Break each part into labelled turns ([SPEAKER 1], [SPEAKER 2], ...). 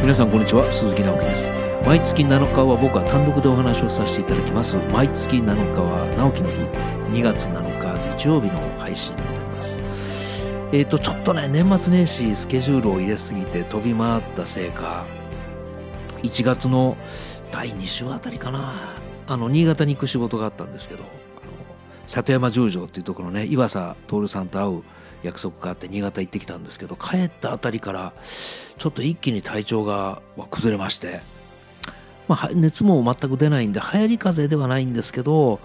[SPEAKER 1] 皆さんこんにちは鈴木直樹です。毎月7日は僕は単独でお話をさせていただきます。毎月7日は直樹の日。2月7日日曜日の配信になります。えっ、ー、とちょっとね年末年始スケジュールを入れすぎて飛び回ったせいか1月の第2週あたりかな。あの新潟に行く仕事があったんですけど里山十条っていうところね岩佐徹さんと会う約束があって新潟行ってきたんですけど帰ったあたりからちょっと一気に体調が崩れまして、まあ、熱も全く出ないんで流行り風邪ではないんですけど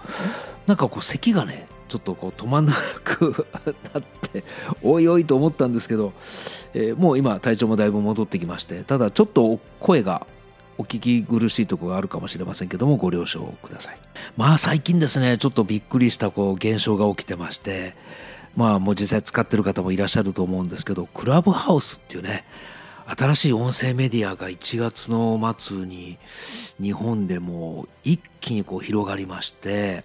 [SPEAKER 1] なんかこう咳がねちょっとこう止まんなく なっておいおいと思ったんですけど、えー、もう今体調もだいぶ戻ってきましてただちょっと声がお聞き苦しいところがあるかもしれませんけどもご了承ください。まあ最近ですねちょっとびっくりしたこう現象が起きてましてまあもう実際使ってる方もいらっしゃると思うんですけどクラブハウスっていうね新しい音声メディアが1月の末に日本でも一気にこう広がりまして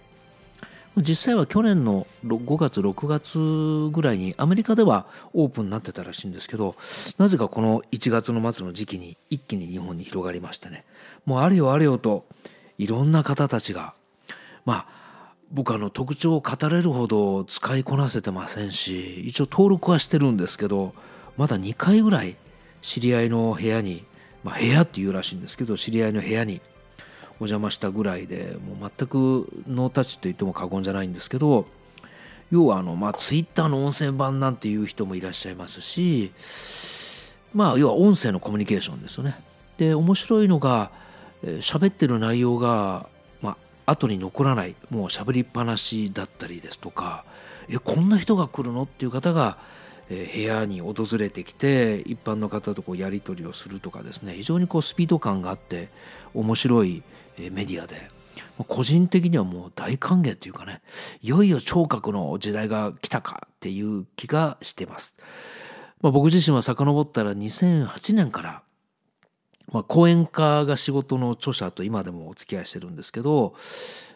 [SPEAKER 1] 実際は去年の5月6月ぐらいにアメリカではオープンになってたらしいんですけどなぜかこの1月の末の時期に一気に日本に広がりましてね。もうあれよあれよといろんな方たちがまあ僕あの特徴を語れるほど使いこなせてませんし一応登録はしてるんですけどまだ2回ぐらい知り合いの部屋に、まあ、部屋っていうらしいんですけど知り合いの部屋にお邪魔したぐらいでもう全くノータッチと言っても過言じゃないんですけど要はあの、まあ、ツイッターの音声版なんていう人もいらっしゃいますしまあ要は音声のコミュニケーションですよね。で面白いのが喋ってる内容がまあ後に残らないもう喋りっぱなしだったりですとかえこんな人が来るのっていう方が、部屋に訪れてきて一般の方とこうやり取りをするとかですね非常にこうスピード感があって面白いメディアで個人的にはもう大歓迎というかねいよいよ聴覚の時代が来たかっていう気がしてます。まあ、僕自身は遡ったら2008年からまあ、講演家が仕事の著者と今でもお付き合いしてるんですけど、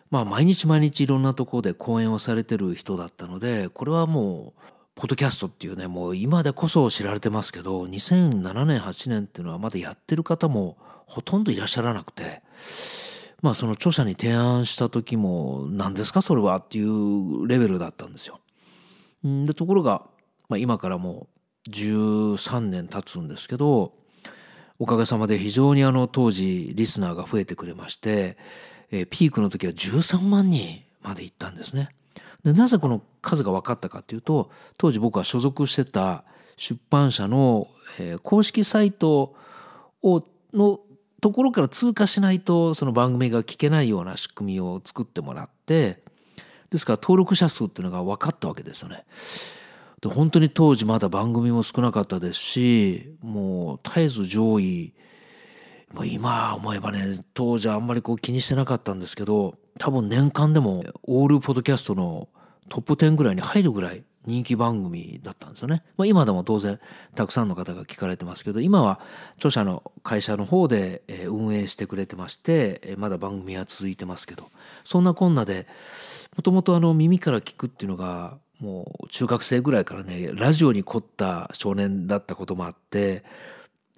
[SPEAKER 1] まあ、毎日毎日いろんなところで講演をされてる人だったのでこれはもうポッドキャストっていうねもう今でこそ知られてますけど2007年8年っていうのはまだやってる方もほとんどいらっしゃらなくてまあその著者に提案した時も何ですかそれはっていうレベルだったんですよ。でところが、まあ、今からもう13年経つんですけどおかげさまで非常にあの当時リスナーが増えてくれまして、え、ピークの時は13万人まで行ったんですね。でなぜこの数が分かったかというと当時僕は所属してた出版社の、え、公式サイトをのところから通過しないとその番組が聞けないような仕組みを作ってもらってですから登録者数っていうのが分かったわけですよね。で本当に当時まだ番組も少なかったですしもう絶えず上位もう今思えばね当時あんまりこう気にしてなかったんですけど多分年間でもオールポッドキャストのトップ10ぐらいに入るぐらい人気番組だったんですよね。まあ、今でも当然たくさんの方が聞かれてますけど今は著者の会社の方で運営してくれてましてまだ番組は続いてますけどそんなこんなでもともと耳から聞くっていうのがもう中学生ぐらいからねラジオに凝った少年だったこともあって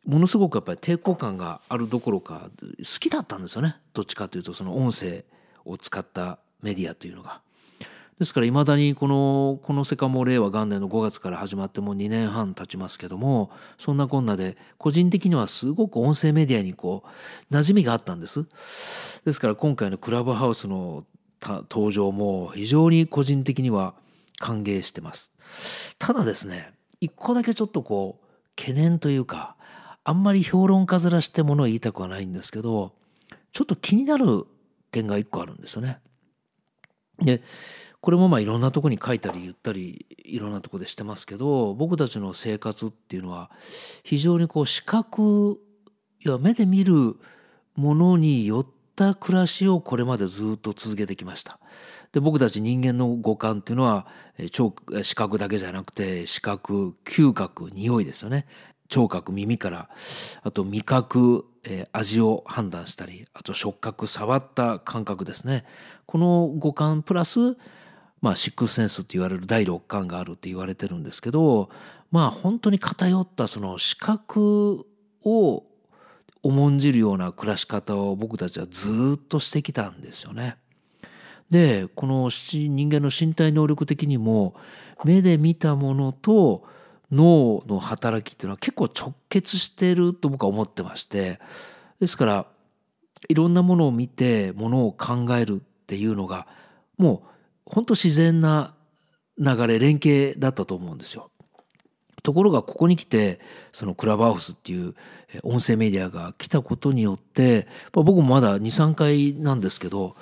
[SPEAKER 1] ものすごくやっぱり抵抗感があるどころか好きだったんですよねどっちかというとその音声を使ったメディアというのが。ですからいまだにこのこの世界も令和元年の5月から始まってもう2年半経ちますけどもそんなこんなで個人的にはすごく音声メディアにこう馴染みがあったんです。ですから今回のクラブハウスの登場も非常に個人的には歓迎してます。ただですね、一個だけちょっとこう、懸念というか、あんまり評論家面してものを言いたくはないんですけど、ちょっと気になる点が一個あるんですよね。で、これもまあいろんなとこに書いたり言ったりいろんなとこでしてますけど僕たちの生活っていうのは非常にこう視覚いや目で見るものによった暮らしをこれまでずっと続けてきました。で僕たち人間の五感っていうのは聴視覚だけじゃなくて視覚嗅覚匂いですよね聴覚耳からあと味覚、え、味を判断したりあと触覚触った感覚ですねこの五感プラスまあシックスセンスって言われる第六感があるって言われてるんですけどまあ本当に偏ったその視覚を重んじるような暮らし方を僕たちはずっとしてきたんですよね。でこの人間の身体能力的にも目で見たものと脳の働きっていうのは結構直結してると僕は思ってましてですからいろんなものを見てものを考えるっていうのがもう本当自然な流れ連携だったと思うんですよ。ところがここに来てそのクラブハウスっていう音声メディアが来たことによって僕もまだ23回なんですけど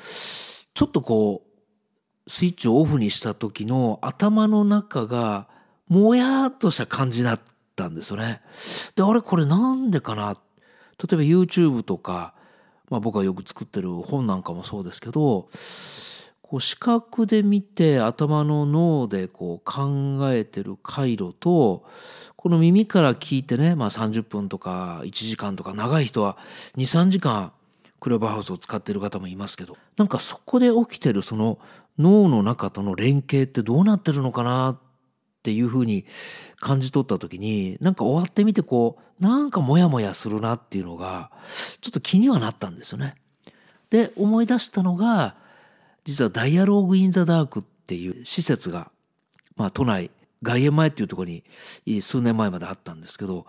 [SPEAKER 1] ちょっとこうスイッチをオフにした時の頭の中がもやっとした感じだったんですよね。であれこれなんでかな？例えば YouTube とか、まあ、僕がよく作ってる本なんかもそうですけどこう視覚で見て頭の脳でこう考えてる回路とこの耳から聞いてね、まあ、30分とか1時間とか長い人は23時間クラブハウスを使っている方もいますけどなんかそこで起きてるその脳の中との連携ってどうなってるのかなっていうふうに感じ取った時になんか終わってみてこうなんかモヤモヤするなっていうのがちょっと気にはなったんですよね。で思い出したのが実はダイアローグ・イン・ザ・ダークっていう施設が、まあ、都内外苑前っていうところに数年前まであったんですけど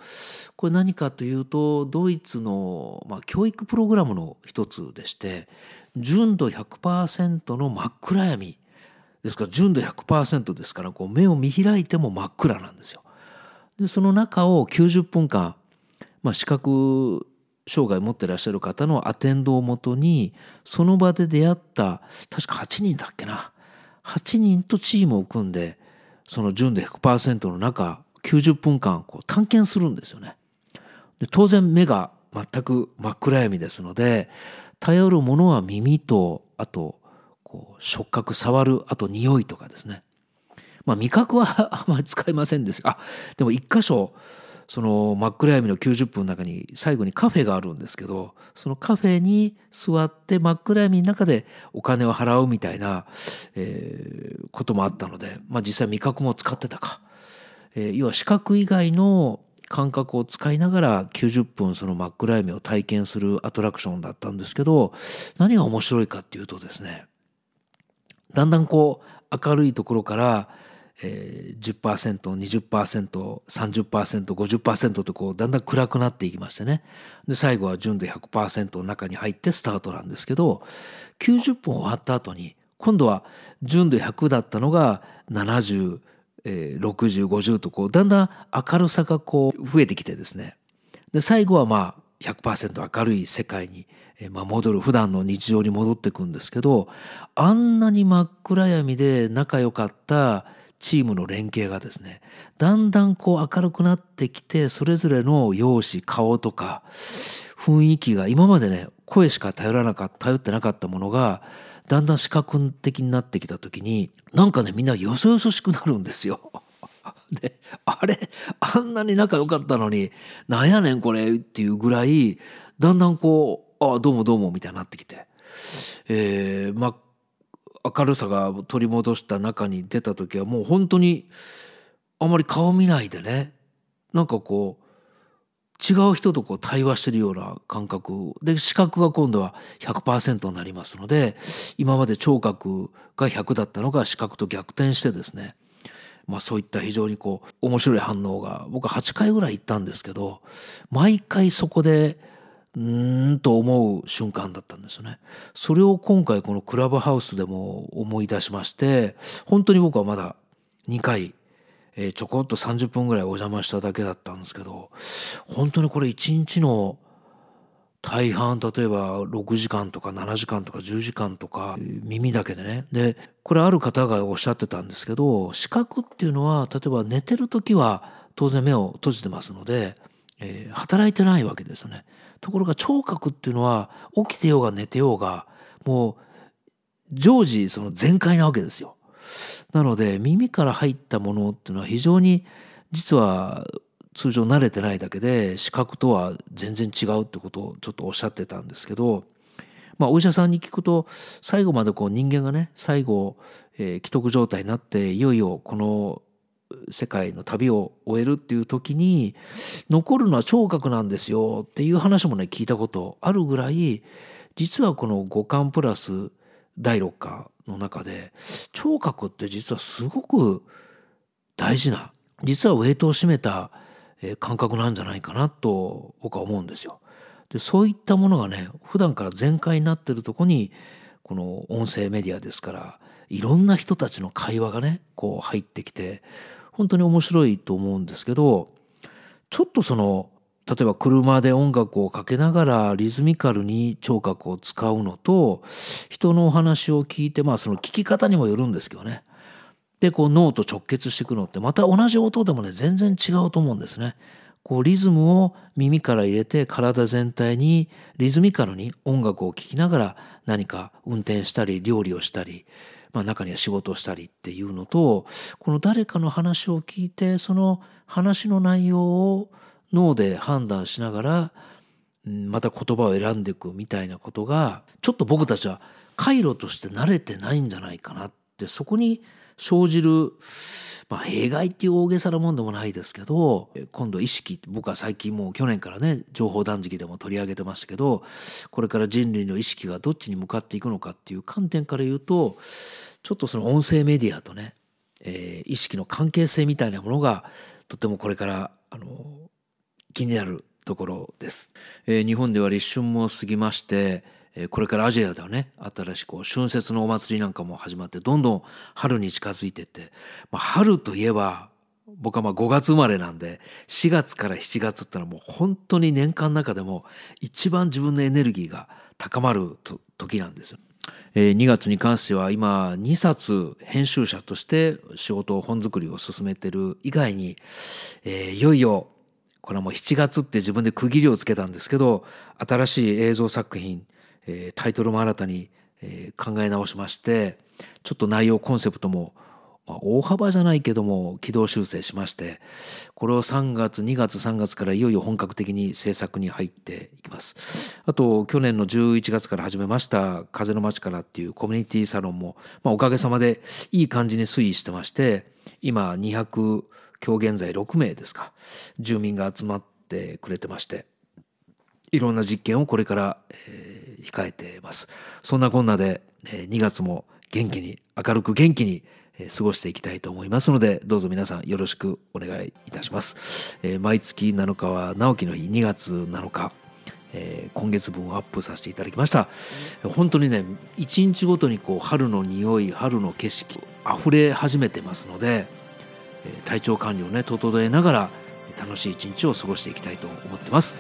[SPEAKER 1] これ何かというとドイツの、まあ、教育プログラムの一つでして純度100%の真っ暗闇ですから純度100%ですからこう目を見開いても真っ暗なんですよ。でその中を90分間、まあ、視覚障害を持ってらっしゃる方のアテンドをもとにその場で出会った確か8人だっけな8人とチームを組んでその純度100%の中90分間こう探検するんですよね。で当然目が全く真っ暗闇ですので頼るものは耳とあとこう触覚触るあと匂いとかですね。まあ味覚はあまり使いませんですあでも一箇所その真っ暗闇の90分の中に最後にカフェがあるんですけどそのカフェに座って真っ暗闇の中でお金を払うみたいな、えー、こともあったので、まあ、実際味覚も使ってたか、えー、要は視覚以外の感覚を使いながら90分その真っ暗闇を体験するアトラクションだったんですけど何が面白いかっていうとですねだんだんこう明るいところからえー、10%、20%、30%、50%とこうだんだん暗くなっていきましてね。で、最後は純度100%の中に入ってスタートなんですけど、90分終わった後に、今度は純度100だったのが70、えー、60、50とこう、だんだん明るさがこう増えてきてですね。で、最後はまあ100%明るい世界に、戻る、普段の日常に戻っていくんですけど、あんなに真っ暗闇で仲良かったチームの連携がですねだんだんこう明るくなってきてそれぞれの容姿顔とか雰囲気が今までね声しか頼らなかった頼ってなかったものがだんだん視覚的になってきた時になんかねみんなよそよそしくなるんですよ。であれあんなに仲良かったのになんやねんこれっていうぐらいだんだんこう「あどうもどうも」みたいになってきて、えー、まあ明るさが取り戻した中に出た時はもう本当にあまり顔見ないでね。なんかこう違う人とこう対話してるような感覚。で視覚が今度は100%になりますので今まで聴覚が100だったのが視覚と逆転してですね。まあそういった非常にこう面白い反応が僕は8回ぐらい行ったんですけど毎回そこでうーんと思う瞬間だったんですよね。それを今回このクラブハウスでも思い出しまして本当に僕はまだ2回、えー、ちょこっと30分ぐらいお邪魔しただけだったんですけど本当にこれ1日の大半例えば6時間とか7時間とか10時間とか耳だけでねでこれある方がおっしゃってたんですけど視覚っていうのは例えば寝てる時は当然目を閉じてますので、えー、働いてないわけですね。ところが聴覚っていうのは起きてようが寝てようがもう常時その全開なわけですよ。なので耳から入ったものっていうのは非常に実は通常慣れてないだけで視覚とは全然違うってことをちょっとおっしゃってたんですけど、まあ、お医者さんに聞くと最後までこう人間がね最後、えー、既得状態になっていよいよこの世界の旅を終えるっていう時に残るのは聴覚なんですよっていう話もね聞いたことあるぐらい実はこの五感プラス第六感の中で聴覚って実はすごく大事な実はウェイトを占めた感覚なんじゃないかなと僕は思うんですよ。でそういったものがね普段から全開になってるとこにこの音声メディアですからいろんな人たちの会話がねこう入ってきて本当に面白いと思うんですけどちょっとその例えば車で音楽をかけながらリズミカルに聴覚を使うのと人のお話を聞いてまあその聞き方にもよるんですけどねでこう脳と直結していくのってまた同じ音でもね全然違うと思うんですね。こうリズムを耳から入れて体全体にリズミカルに音楽を聴きながら何か運転したり料理をしたり、まあ、中には仕事をしたりっていうのとこの誰かの話を聞いてその話の内容を脳で判断しながらまた言葉を選んでいくみたいなことがちょっと僕たちは回路として慣れてないんじゃないかなってそこに生じる、まあ、弊害っていう大げさなもんでもないですけど今度意識僕は最近もう去年からね情報断食でも取り上げてましたけどこれから人類の意識がどっちに向かっていくのかっていう観点から言うとちょっとその音声メディアとね、えー、意識の関係性みたいなものがとてもこれからあの気になるところです、えー、日本では立春も過ぎましてこれからアジアではね新しいこう春節のお祭りなんかも始まってどんどん春に近づいてって、まあ、春といえば僕はまあ5月生まれなんで4月から7月ってのはもう本当に年間の中でも一番自分のエネルギーが高まる時なんですよ。え2月に関しては今2冊編集者として仕事を本作りを進めてる以外に、いよいよこれはもう7月って自分で区切りをつけたんですけど新しい映像作品えタイトルも新たに、え考え直しましてちょっと内容コンセプトも、まあ、大幅じゃないけども軌道修正しましてこれを3月2月3月からいよいよ本格的に制作に入っていきます。あと去年の11月から始めました「風の街から」っていうコミュニティサロンも、まあ、おかげさまでいい感じに推移してまして今200今日現在6名ですか住民が集まってくれてましていろんな実験をこれから、えー控えています。そんなこんなで2月も元気に明るく元気に過ごしていきたいと思いますのでどうぞ皆さんよろしくお願いいたします、毎月7日は直樹の日2月7日。え、今月分をアップさせていただきました。本当にね一日ごとにこう春の匂い春の景色溢れ始めてますので、え、体調管理をね整えながら楽しい一日を過ごしていきたいと思ってます、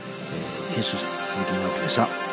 [SPEAKER 1] え、編集者鈴木直樹でした。